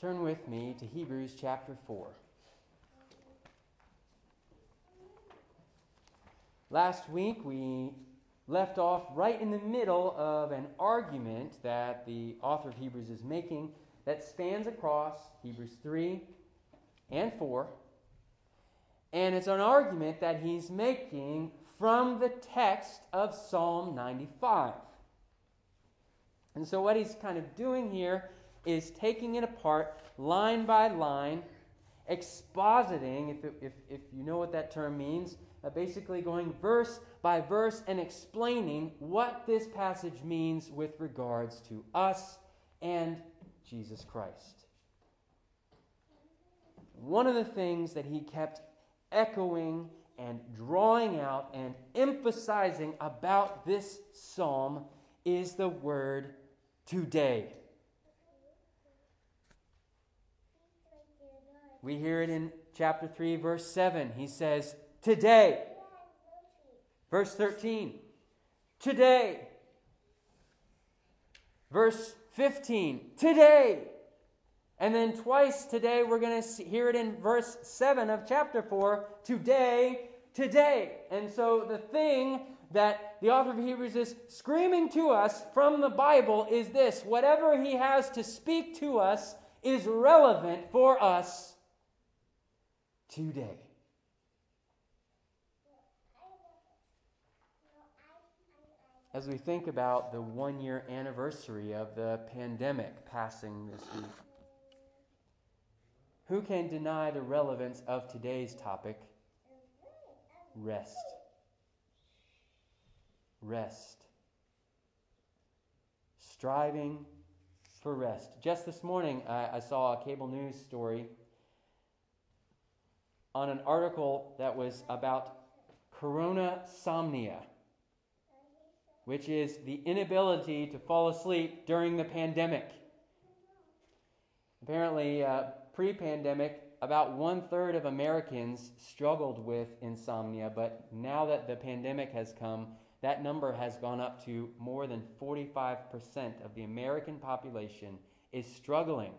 turn with me to Hebrews chapter 4. Last week we left off right in the middle of an argument that the author of Hebrews is making that spans across Hebrews 3 and 4. And it's an argument that he's making from the text of Psalm 95. And so, what he's kind of doing here is taking it apart line by line, expositing, if, it, if, if you know what that term means, uh, basically going verse by verse and explaining what this passage means with regards to us and Jesus Christ. One of the things that he kept echoing and drawing out and emphasizing about this psalm is the word today. We hear it in chapter 3, verse 7. He says, Today. Verse 13. Today. Verse 15. Today. And then twice today, we're going to hear it in verse 7 of chapter 4. Today, today. And so the thing that the author of Hebrews is screaming to us from the Bible is this whatever he has to speak to us is relevant for us today. As we think about the one year anniversary of the pandemic passing this week, who can deny the relevance of today's topic? Rest. Rest. Striving for rest. Just this morning, I, I saw a cable news story on an article that was about coronasomnia, which is the inability to fall asleep during the pandemic. Apparently, uh, pre pandemic, about one third of Americans struggled with insomnia, but now that the pandemic has come, that number has gone up to more than 45% of the American population is struggling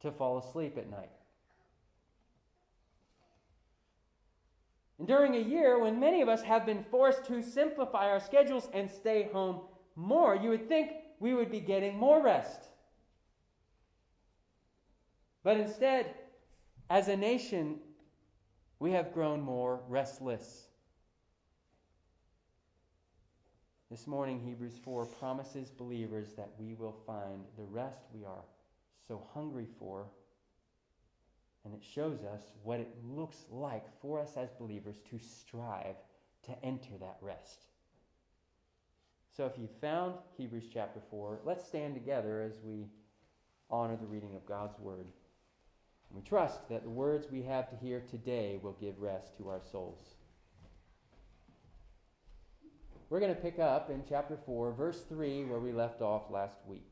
to fall asleep at night. And during a year when many of us have been forced to simplify our schedules and stay home more, you would think we would be getting more rest. But instead, as a nation, we have grown more restless. This morning, Hebrews 4 promises believers that we will find the rest we are so hungry for, and it shows us what it looks like for us as believers to strive to enter that rest. So, if you found Hebrews chapter 4, let's stand together as we honor the reading of God's Word. And we trust that the words we have to hear today will give rest to our souls. We're going to pick up in chapter 4, verse 3, where we left off last week.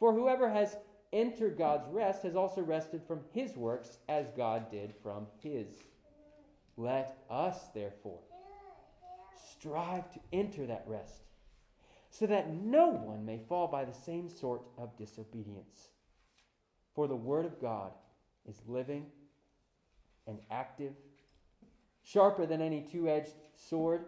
For whoever has entered God's rest has also rested from his works as God did from his. Let us, therefore, strive to enter that rest so that no one may fall by the same sort of disobedience. For the Word of God is living and active, sharper than any two edged sword,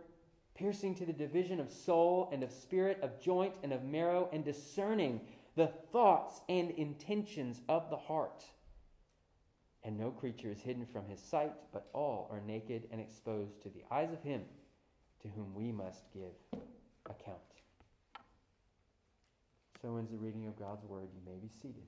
piercing to the division of soul and of spirit, of joint and of marrow, and discerning the thoughts and intentions of the heart. And no creature is hidden from his sight, but all are naked and exposed to the eyes of him to whom we must give account. So ends the reading of God's word. You may be seated.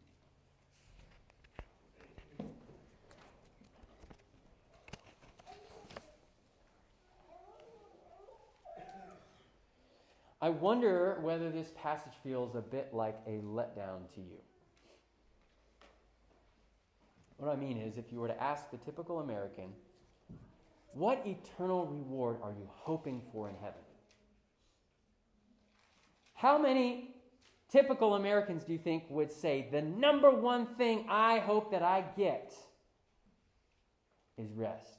I wonder whether this passage feels a bit like a letdown to you. What I mean is, if you were to ask the typical American, what eternal reward are you hoping for in heaven? How many typical Americans do you think would say, the number one thing I hope that I get is rest?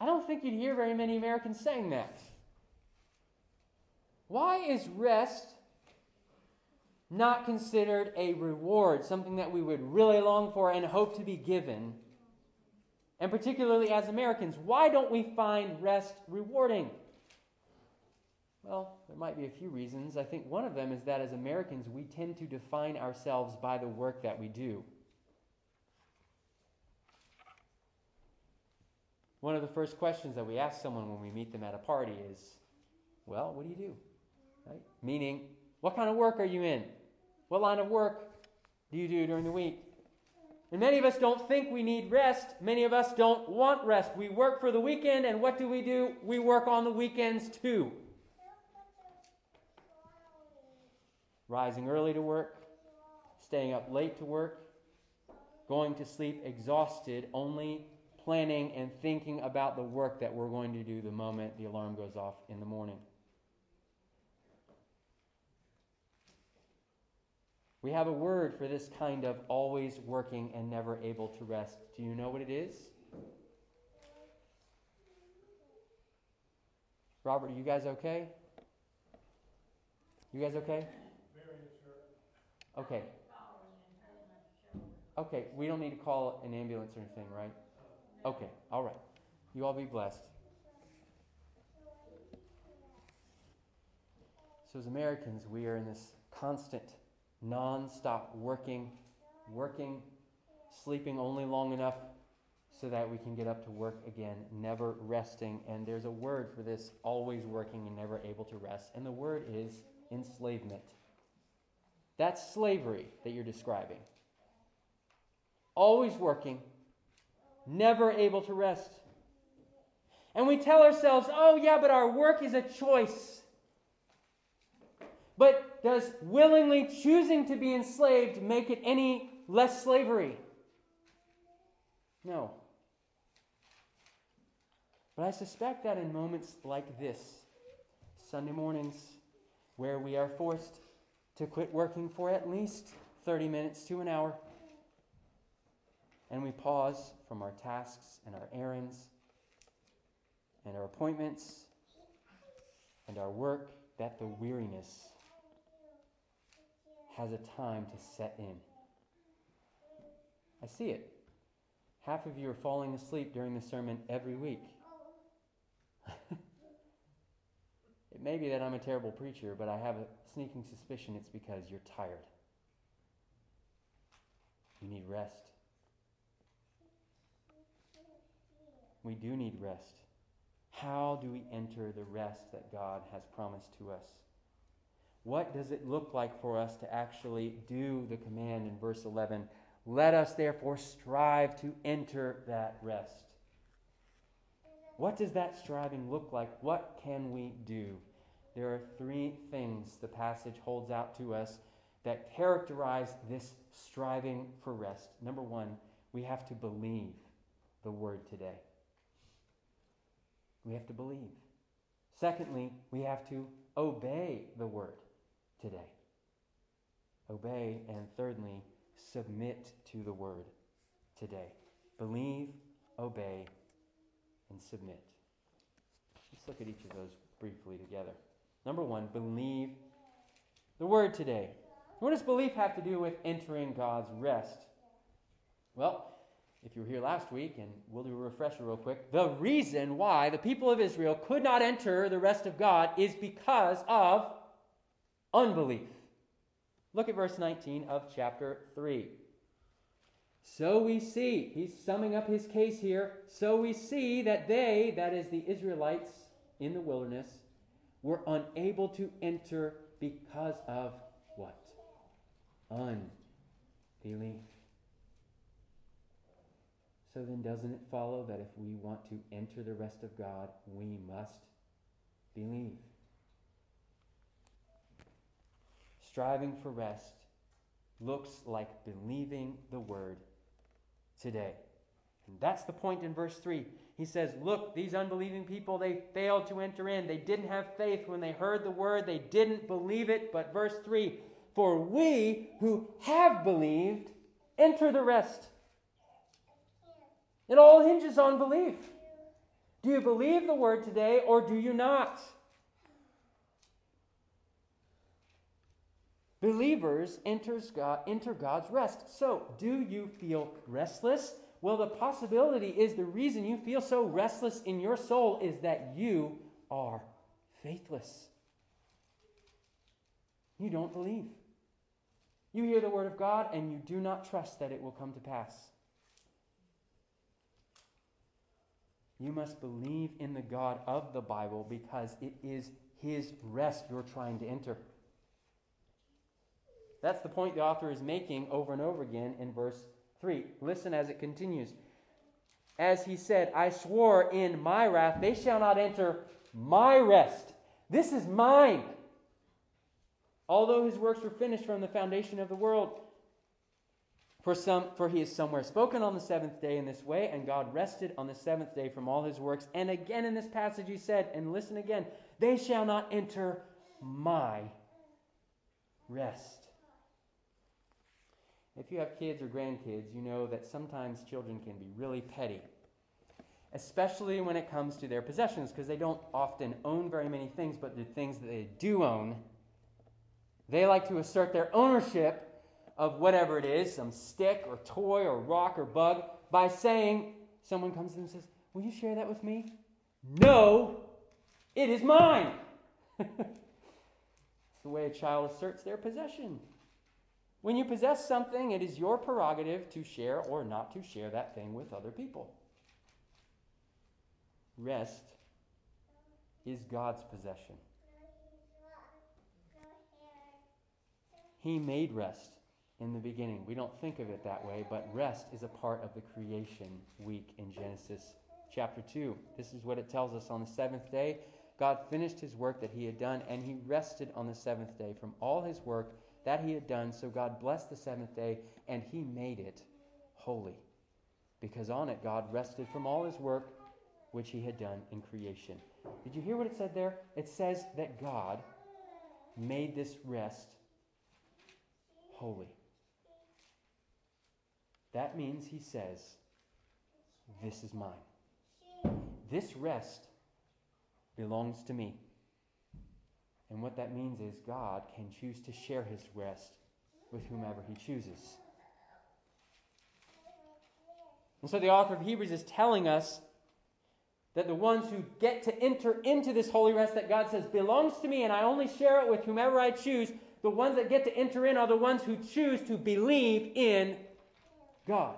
I don't think you'd hear very many Americans saying that. Why is rest not considered a reward, something that we would really long for and hope to be given? And particularly as Americans, why don't we find rest rewarding? Well, there might be a few reasons. I think one of them is that as Americans, we tend to define ourselves by the work that we do. One of the first questions that we ask someone when we meet them at a party is, Well, what do you do? Right? Meaning, what kind of work are you in? What line of work do you do during the week? And many of us don't think we need rest. Many of us don't want rest. We work for the weekend, and what do we do? We work on the weekends too. Rising early to work, staying up late to work, going to sleep exhausted, only planning and thinking about the work that we're going to do the moment the alarm goes off in the morning. We have a word for this kind of always working and never able to rest. Do you know what it is? Robert, are you guys okay? You guys okay? Okay. Okay, we don't need to call an ambulance or anything, right? Okay, all right. You all be blessed. So, as Americans, we are in this constant, non stop working, working, sleeping only long enough so that we can get up to work again, never resting. And there's a word for this always working and never able to rest. And the word is enslavement. That's slavery that you're describing. Always working, never able to rest. And we tell ourselves, oh, yeah, but our work is a choice. But does willingly choosing to be enslaved make it any less slavery? No. But I suspect that in moments like this, Sunday mornings, where we are forced to quit working for at least 30 minutes to an hour, and we pause from our tasks and our errands and our appointments and our work that the weariness has a time to set in. I see it. Half of you are falling asleep during the sermon every week. it may be that I'm a terrible preacher, but I have a sneaking suspicion it's because you're tired. You need rest. We do need rest. How do we enter the rest that God has promised to us? What does it look like for us to actually do the command in verse 11? Let us therefore strive to enter that rest. What does that striving look like? What can we do? There are three things the passage holds out to us that characterize this striving for rest. Number one, we have to believe the word today. We have to believe. Secondly, we have to obey the word today. Obey. And thirdly, submit to the word today. Believe, obey, and submit. Let's look at each of those briefly together. Number one, believe the word today. What does belief have to do with entering God's rest? Well, if you were here last week, and we'll do a refresher real quick, the reason why the people of Israel could not enter the rest of God is because of unbelief. Look at verse 19 of chapter 3. So we see, he's summing up his case here. So we see that they, that is the Israelites in the wilderness, were unable to enter because of what? Unbelief. So then, doesn't it follow that if we want to enter the rest of God, we must believe? Striving for rest looks like believing the word today. And that's the point in verse 3. He says, Look, these unbelieving people, they failed to enter in. They didn't have faith when they heard the word, they didn't believe it. But verse 3 For we who have believed enter the rest. It all hinges on belief. Do you believe the word today or do you not? Believers enters God, enter God's rest. So, do you feel restless? Well, the possibility is the reason you feel so restless in your soul is that you are faithless. You don't believe. You hear the word of God and you do not trust that it will come to pass. You must believe in the God of the Bible because it is His rest you're trying to enter. That's the point the author is making over and over again in verse 3. Listen as it continues. As he said, I swore in my wrath, they shall not enter my rest. This is mine. Although his works were finished from the foundation of the world, for, some, for he is somewhere spoken on the seventh day in this way, and God rested on the seventh day from all his works. And again in this passage he said, and listen again, they shall not enter my rest. If you have kids or grandkids, you know that sometimes children can be really petty, especially when it comes to their possessions, because they don't often own very many things, but the things that they do own, they like to assert their ownership of whatever it is, some stick or toy or rock or bug, by saying, someone comes in and says, Will you share that with me? No, it is mine. it's the way a child asserts their possession. When you possess something, it is your prerogative to share or not to share that thing with other people. Rest is God's possession. He made rest in the beginning. We don't think of it that way, but rest is a part of the creation week in Genesis chapter 2. This is what it tells us on the seventh day. God finished his work that he had done, and he rested on the seventh day from all his work that he had done. So God blessed the seventh day and he made it holy. Because on it, God rested from all his work which he had done in creation. Did you hear what it said there? It says that God made this rest holy. That means he says, This is mine. This rest belongs to me. And what that means is God can choose to share his rest with whomever he chooses. And so the author of Hebrews is telling us that the ones who get to enter into this holy rest that God says belongs to me and I only share it with whomever I choose, the ones that get to enter in are the ones who choose to believe in God.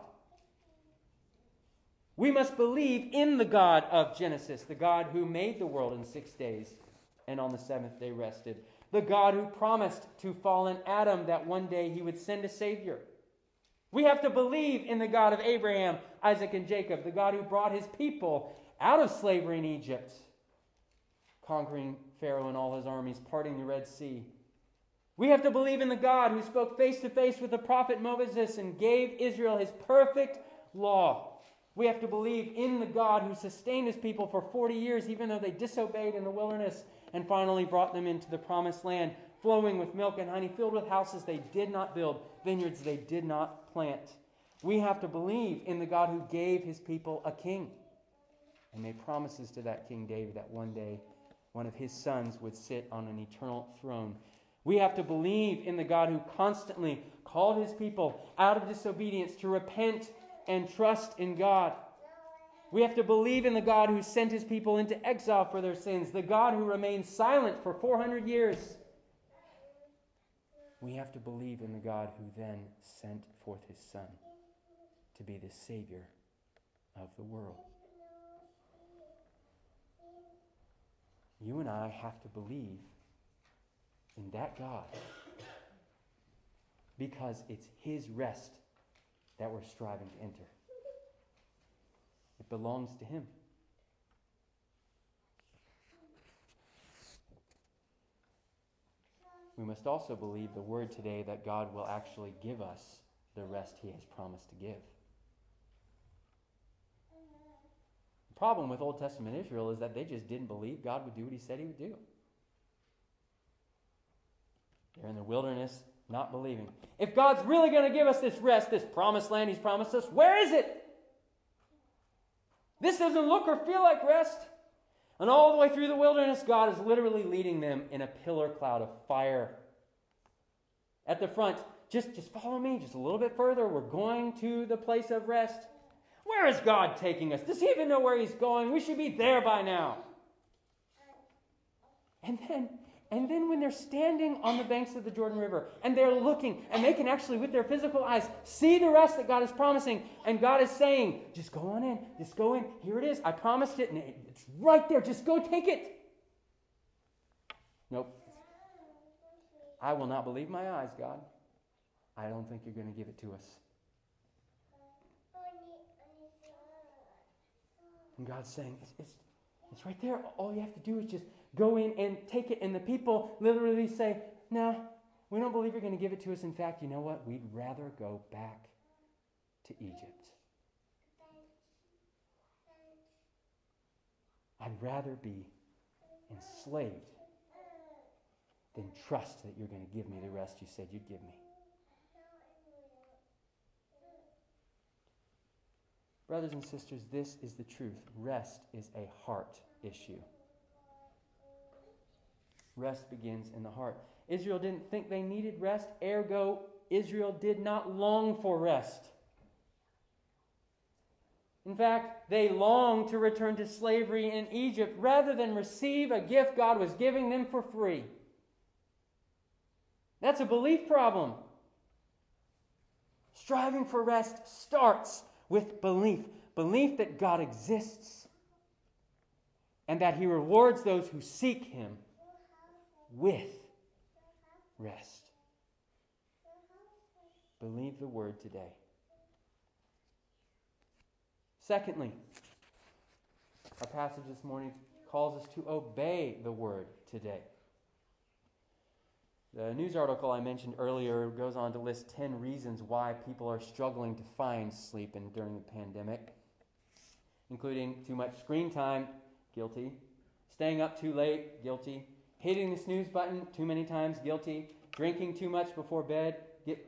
We must believe in the God of Genesis, the God who made the world in six days and on the seventh day rested. The God who promised to fallen Adam that one day he would send a Savior. We have to believe in the God of Abraham, Isaac, and Jacob, the God who brought his people out of slavery in Egypt, conquering Pharaoh and all his armies, parting the Red Sea. We have to believe in the God who spoke face to face with the prophet Moses and gave Israel his perfect law. We have to believe in the God who sustained his people for 40 years, even though they disobeyed in the wilderness and finally brought them into the promised land, flowing with milk and honey, filled with houses they did not build, vineyards they did not plant. We have to believe in the God who gave his people a king and made promises to that King David that one day one of his sons would sit on an eternal throne. We have to believe in the God who constantly called his people out of disobedience to repent and trust in God. We have to believe in the God who sent his people into exile for their sins, the God who remained silent for 400 years. We have to believe in the God who then sent forth his Son to be the Savior of the world. You and I have to believe in that God because it's His rest that we're striving to enter. It belongs to Him. We must also believe the word today that God will actually give us the rest He has promised to give. The problem with Old Testament Israel is that they just didn't believe God would do what He said He would do. They're in the wilderness, not believing. If God's really going to give us this rest, this promised land He's promised us, where is it? This doesn't look or feel like rest. And all the way through the wilderness, God is literally leading them in a pillar cloud of fire. At the front, just, just follow me just a little bit further. We're going to the place of rest. Where is God taking us? Does he even know where he's going? We should be there by now. And then and then when they're standing on the banks of the Jordan River and they're looking and they can actually, with their physical eyes, see the rest that God is promising, and God is saying, just go on in, just go in. Here it is. I promised it, and it's right there. Just go take it. Nope. I will not believe my eyes, God. I don't think you're going to give it to us. And God's saying, it's, it's, it's right there. All you have to do is just go in and take it. And the people literally say, No, we don't believe you're going to give it to us. In fact, you know what? We'd rather go back to Egypt. I'd rather be enslaved than trust that you're going to give me the rest you said you'd give me. Brothers and sisters, this is the truth. Rest is a heart issue. Rest begins in the heart. Israel didn't think they needed rest, ergo, Israel did not long for rest. In fact, they longed to return to slavery in Egypt rather than receive a gift God was giving them for free. That's a belief problem. Striving for rest starts with belief belief that God exists and that He rewards those who seek Him with rest. Believe the word today. Secondly, our passage this morning calls us to obey the word today. The news article I mentioned earlier goes on to list 10 reasons why people are struggling to find sleep in, during the pandemic, including too much screen time, guilty, staying up too late, guilty, hitting the snooze button too many times, guilty. Drinking too much before bed, get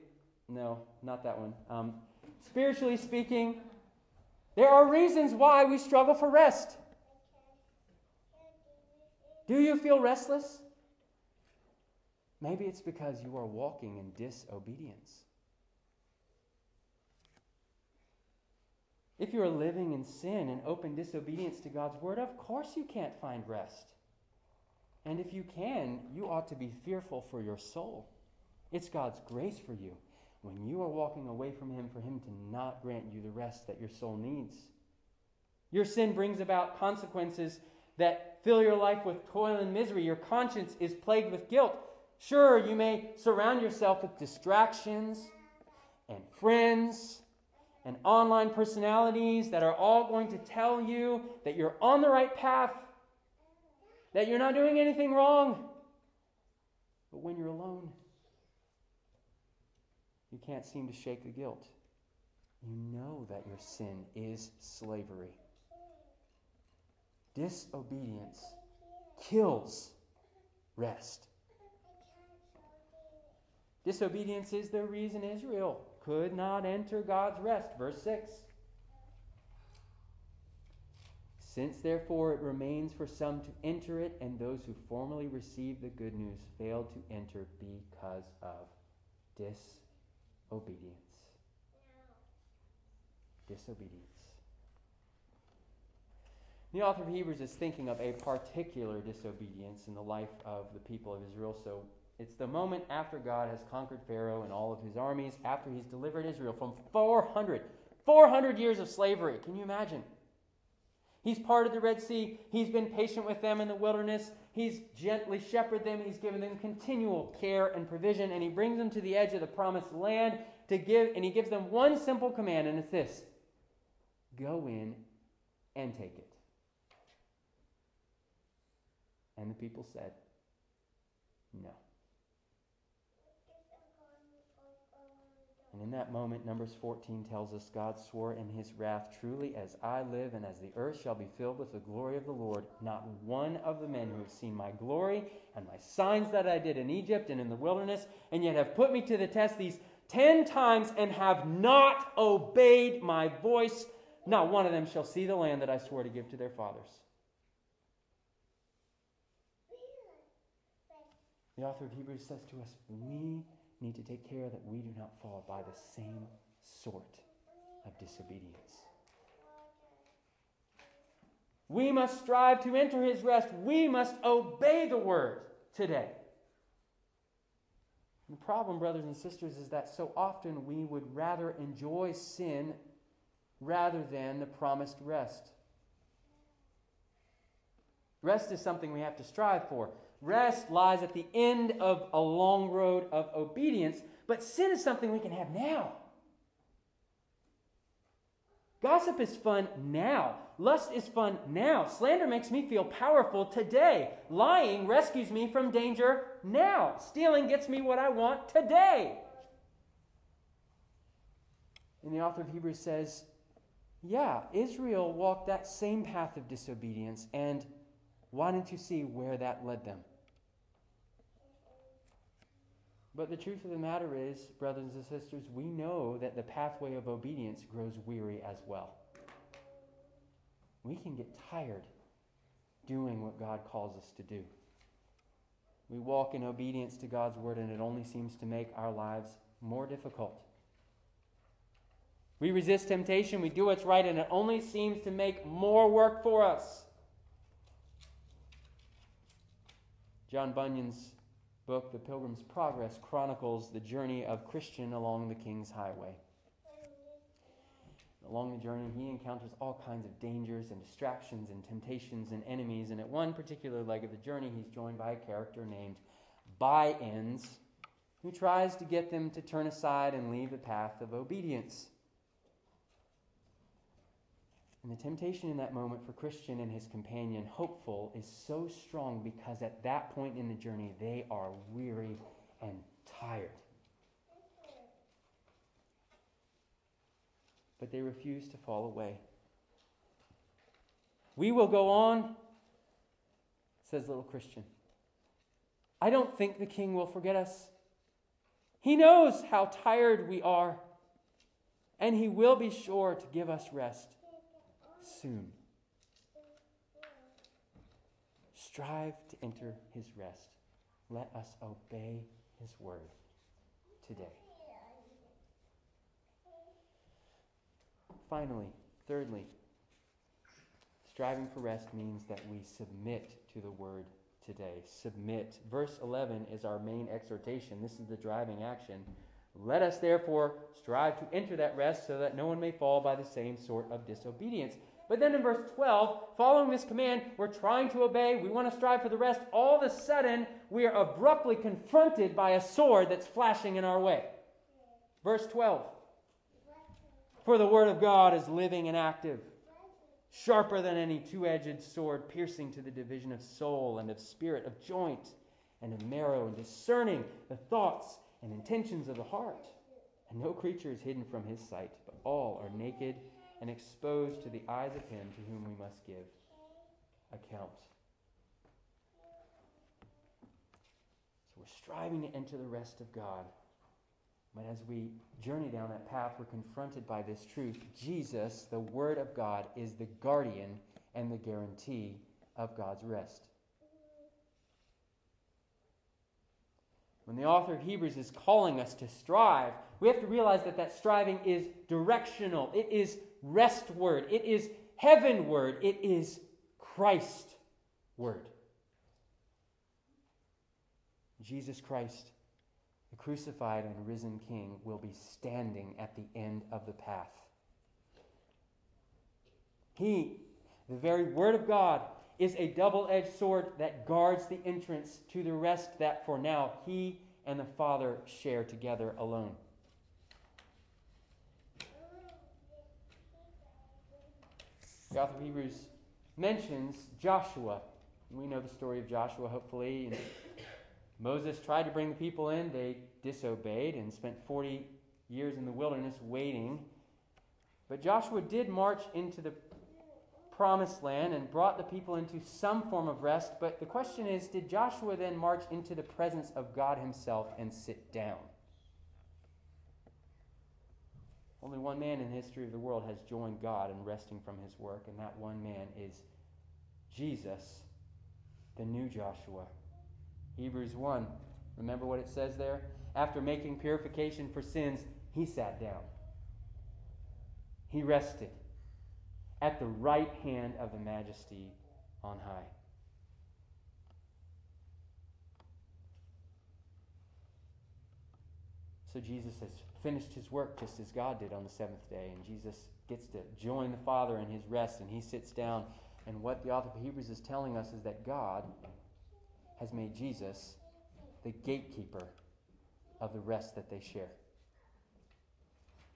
no, not that one. Um, spiritually speaking, there are reasons why we struggle for rest. Do you feel restless? Maybe it's because you are walking in disobedience. If you are living in sin and open disobedience to God's word, of course you can't find rest. And if you can, you ought to be fearful for your soul. It's God's grace for you when you are walking away from Him for Him to not grant you the rest that your soul needs. Your sin brings about consequences that fill your life with toil and misery. Your conscience is plagued with guilt. Sure, you may surround yourself with distractions and friends and online personalities that are all going to tell you that you're on the right path that you're not doing anything wrong. But when you're alone, you can't seem to shake the guilt. You know that your sin is slavery. Disobedience kills rest. Disobedience is the reason Israel could not enter God's rest. Verse 6. Since therefore it remains for some to enter it, and those who formerly received the good news failed to enter because of disobedience. disobedience. The author of Hebrews is thinking of a particular disobedience in the life of the people of Israel. So it's the moment after God has conquered Pharaoh and all of his armies, after he's delivered Israel from 400, 400 years of slavery. Can you imagine? He's parted the Red Sea. He's been patient with them in the wilderness. He's gently shepherded them. He's given them continual care and provision. And he brings them to the edge of the promised land to give, and he gives them one simple command, and it's this go in and take it. And the people said, No. In that moment, Numbers 14 tells us God swore in his wrath, Truly as I live and as the earth shall be filled with the glory of the Lord, not one of the men who have seen my glory and my signs that I did in Egypt and in the wilderness, and yet have put me to the test these ten times and have not obeyed my voice, not one of them shall see the land that I swore to give to their fathers. The author of Hebrews says to us, We need to take care that we do not fall by the same sort of disobedience. We must strive to enter his rest. We must obey the word today. The problem, brothers and sisters, is that so often we would rather enjoy sin rather than the promised rest. Rest is something we have to strive for. Rest lies at the end of a long road of obedience, but sin is something we can have now. Gossip is fun now. Lust is fun now. Slander makes me feel powerful today. Lying rescues me from danger now. Stealing gets me what I want today. And the author of Hebrews says, yeah, Israel walked that same path of disobedience, and why didn't you see where that led them? But the truth of the matter is, brothers and sisters, we know that the pathway of obedience grows weary as well. We can get tired doing what God calls us to do. We walk in obedience to God's word, and it only seems to make our lives more difficult. We resist temptation, we do what's right, and it only seems to make more work for us. John Bunyan's book, The Pilgrim's Progress, chronicles the journey of Christian along the King's Highway. Along the journey, he encounters all kinds of dangers and distractions and temptations and enemies. And at one particular leg of the journey, he's joined by a character named By Ends, who tries to get them to turn aside and leave the path of obedience. And the temptation in that moment for Christian and his companion, hopeful, is so strong because at that point in the journey, they are weary and tired. But they refuse to fall away. We will go on, says little Christian. I don't think the king will forget us. He knows how tired we are, and he will be sure to give us rest soon. Strive to enter his rest. Let us obey his word today. Finally, thirdly, striving for rest means that we submit to the word today. Submit. Verse 11 is our main exhortation. This is the driving action. Let us therefore strive to enter that rest so that no one may fall by the same sort of disobedience. But then in verse 12, following this command, we're trying to obey, we want to strive for the rest. All of a sudden, we are abruptly confronted by a sword that's flashing in our way. Verse 12 For the word of God is living and active, sharper than any two edged sword, piercing to the division of soul and of spirit, of joint and of marrow, and discerning the thoughts and intentions of the heart. And no creature is hidden from his sight, but all are naked and exposed to the eyes of him to whom we must give account. So we're striving to enter the rest of God. But as we journey down that path, we're confronted by this truth. Jesus, the Word of God, is the guardian and the guarantee of God's rest. When the author of Hebrews is calling us to strive, we have to realize that that striving is directional. It is rest word, it is heaven word, it is Christ word. Jesus Christ, the crucified and risen King, will be standing at the end of the path. He, the very Word of God, is a double edged sword that guards the entrance to the rest that for now He and the Father share together alone. The author of Hebrews mentions Joshua. We know the story of Joshua, hopefully. And Moses tried to bring the people in, they disobeyed and spent 40 years in the wilderness waiting. But Joshua did march into the promised land and brought the people into some form of rest. But the question is did Joshua then march into the presence of God himself and sit down? Only one man in the history of the world has joined God in resting from his work, and that one man is Jesus, the new Joshua. Hebrews 1, remember what it says there? After making purification for sins, he sat down. He rested at the right hand of the majesty on high. So Jesus has finished his work just as God did on the seventh day, and Jesus gets to join the Father in his rest, and he sits down. And what the author of Hebrews is telling us is that God has made Jesus the gatekeeper of the rest that they share.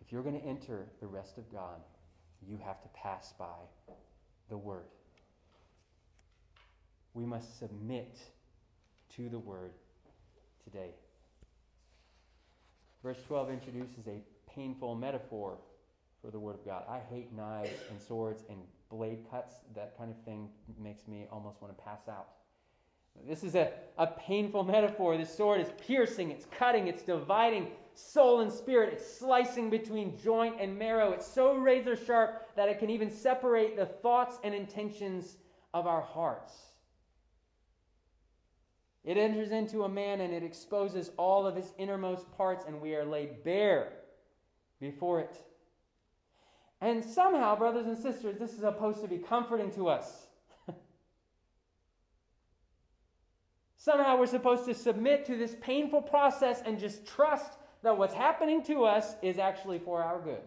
If you're going to enter the rest of God, you have to pass by the Word. We must submit to the Word today. Verse 12 introduces a painful metaphor for the Word of God. I hate knives and swords and blade cuts. That kind of thing makes me almost want to pass out. This is a, a painful metaphor. This sword is piercing, it's cutting, it's dividing soul and spirit. It's slicing between joint and marrow. It's so razor sharp that it can even separate the thoughts and intentions of our hearts. It enters into a man and it exposes all of his innermost parts, and we are laid bare before it. And somehow, brothers and sisters, this is supposed to be comforting to us. somehow, we're supposed to submit to this painful process and just trust that what's happening to us is actually for our good.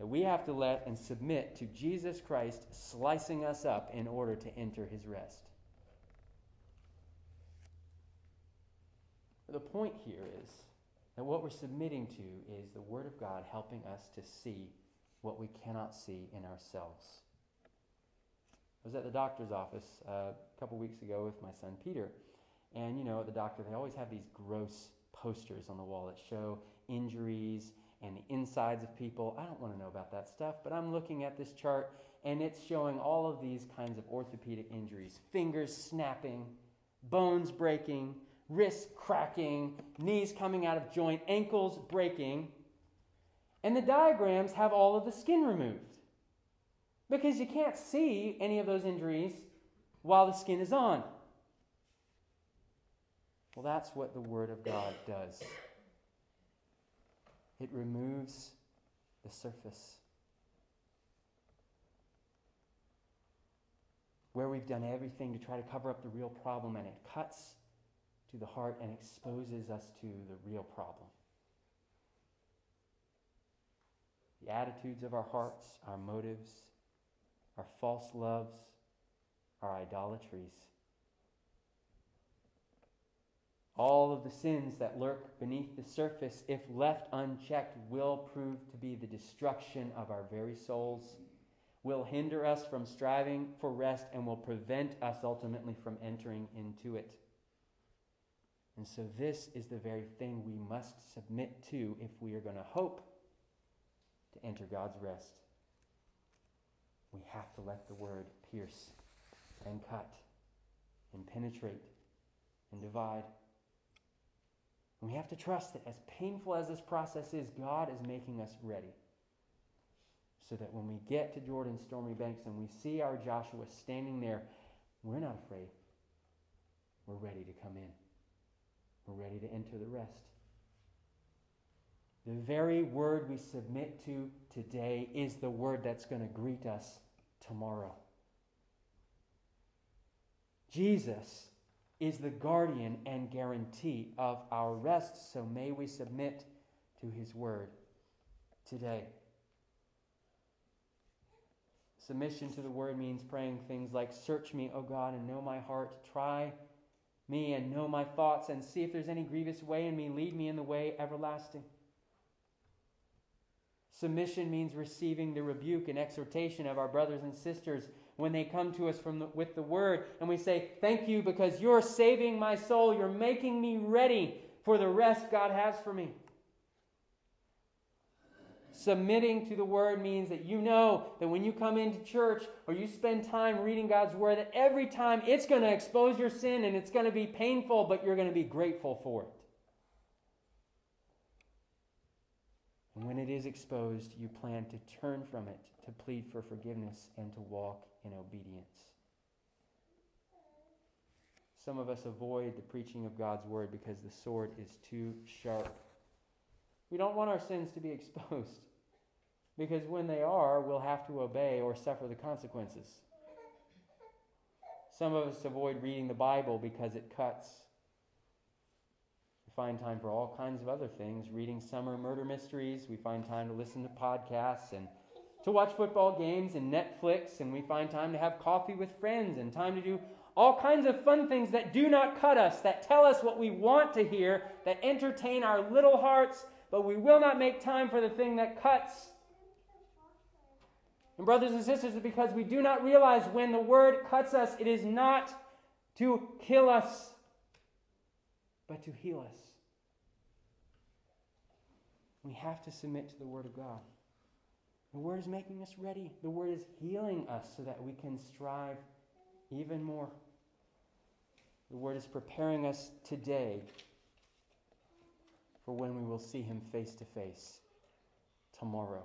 That we have to let and submit to Jesus Christ slicing us up in order to enter his rest. The point here is that what we're submitting to is the Word of God helping us to see what we cannot see in ourselves. I was at the doctor's office uh, a couple weeks ago with my son Peter, and, you know, at the doctor, they always have these gross posters on the wall that show injuries and the insides of people. I don't want to know about that stuff, but I'm looking at this chart and it's showing all of these kinds of orthopedic injuries fingers snapping, bones breaking, wrists cracking, knees coming out of joint, ankles breaking. And the diagrams have all of the skin removed because you can't see any of those injuries while the skin is on. Well, that's what the Word of God does. It removes the surface. Where we've done everything to try to cover up the real problem, and it cuts to the heart and exposes us to the real problem. The attitudes of our hearts, our motives, our false loves, our idolatries. All of the sins that lurk beneath the surface, if left unchecked, will prove to be the destruction of our very souls, will hinder us from striving for rest, and will prevent us ultimately from entering into it. And so, this is the very thing we must submit to if we are going to hope to enter God's rest. We have to let the word pierce and cut and penetrate and divide. And we have to trust that as painful as this process is, God is making us ready. So that when we get to Jordan's stormy banks and we see our Joshua standing there, we're not afraid. We're ready to come in. We're ready to enter the rest. The very word we submit to today is the word that's going to greet us tomorrow. Jesus is the guardian and guarantee of our rest, so may we submit to his word today. Submission to the word means praying things like, Search me, O God, and know my heart. Try me and know my thoughts, and see if there's any grievous way in me. Lead me in the way everlasting. Submission means receiving the rebuke and exhortation of our brothers and sisters when they come to us from the, with the word and we say, Thank you because you're saving my soul. You're making me ready for the rest God has for me. Submitting to the word means that you know that when you come into church or you spend time reading God's word, that every time it's going to expose your sin and it's going to be painful, but you're going to be grateful for it. And when it is exposed, you plan to turn from it, to plead for forgiveness, and to walk in obedience. Some of us avoid the preaching of God's word because the sword is too sharp. We don't want our sins to be exposed because when they are, we'll have to obey or suffer the consequences. Some of us avoid reading the Bible because it cuts find time for all kinds of other things reading summer murder mysteries. We find time to listen to podcasts and to watch football games and Netflix. And we find time to have coffee with friends and time to do all kinds of fun things that do not cut us, that tell us what we want to hear, that entertain our little hearts, but we will not make time for the thing that cuts. And, brothers and sisters, because we do not realize when the word cuts us, it is not to kill us, but to heal us. We have to submit to the Word of God. The Word is making us ready. The Word is healing us so that we can strive even more. The Word is preparing us today for when we will see Him face to face tomorrow.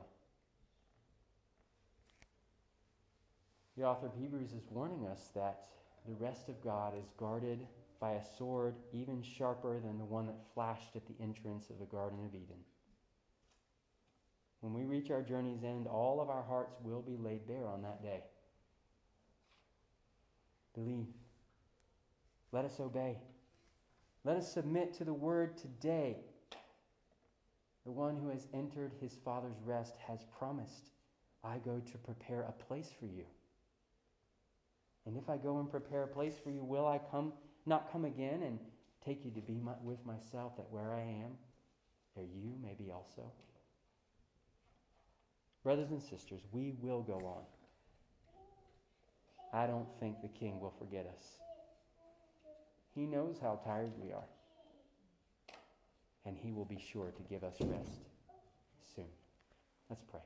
The author of Hebrews is warning us that the rest of God is guarded by a sword even sharper than the one that flashed at the entrance of the Garden of Eden. When we reach our journey's end, all of our hearts will be laid bare on that day. Believe. Let us obey. Let us submit to the word today. The one who has entered his Father's rest has promised, I go to prepare a place for you. And if I go and prepare a place for you, will I come, not come again and take you to be my, with myself, that where I am, there you may be also? Brothers and sisters, we will go on. I don't think the king will forget us. He knows how tired we are. And he will be sure to give us rest soon. Let's pray.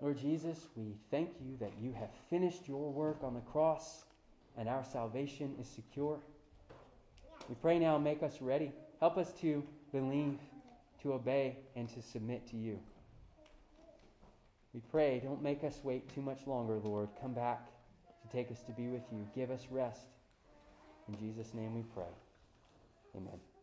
Lord Jesus, we thank you that you have finished your work on the cross and our salvation is secure. We pray now, make us ready. Help us to believe to obey and to submit to you. We pray, don't make us wait too much longer, Lord. Come back to take us to be with you. Give us rest. In Jesus' name we pray. Amen.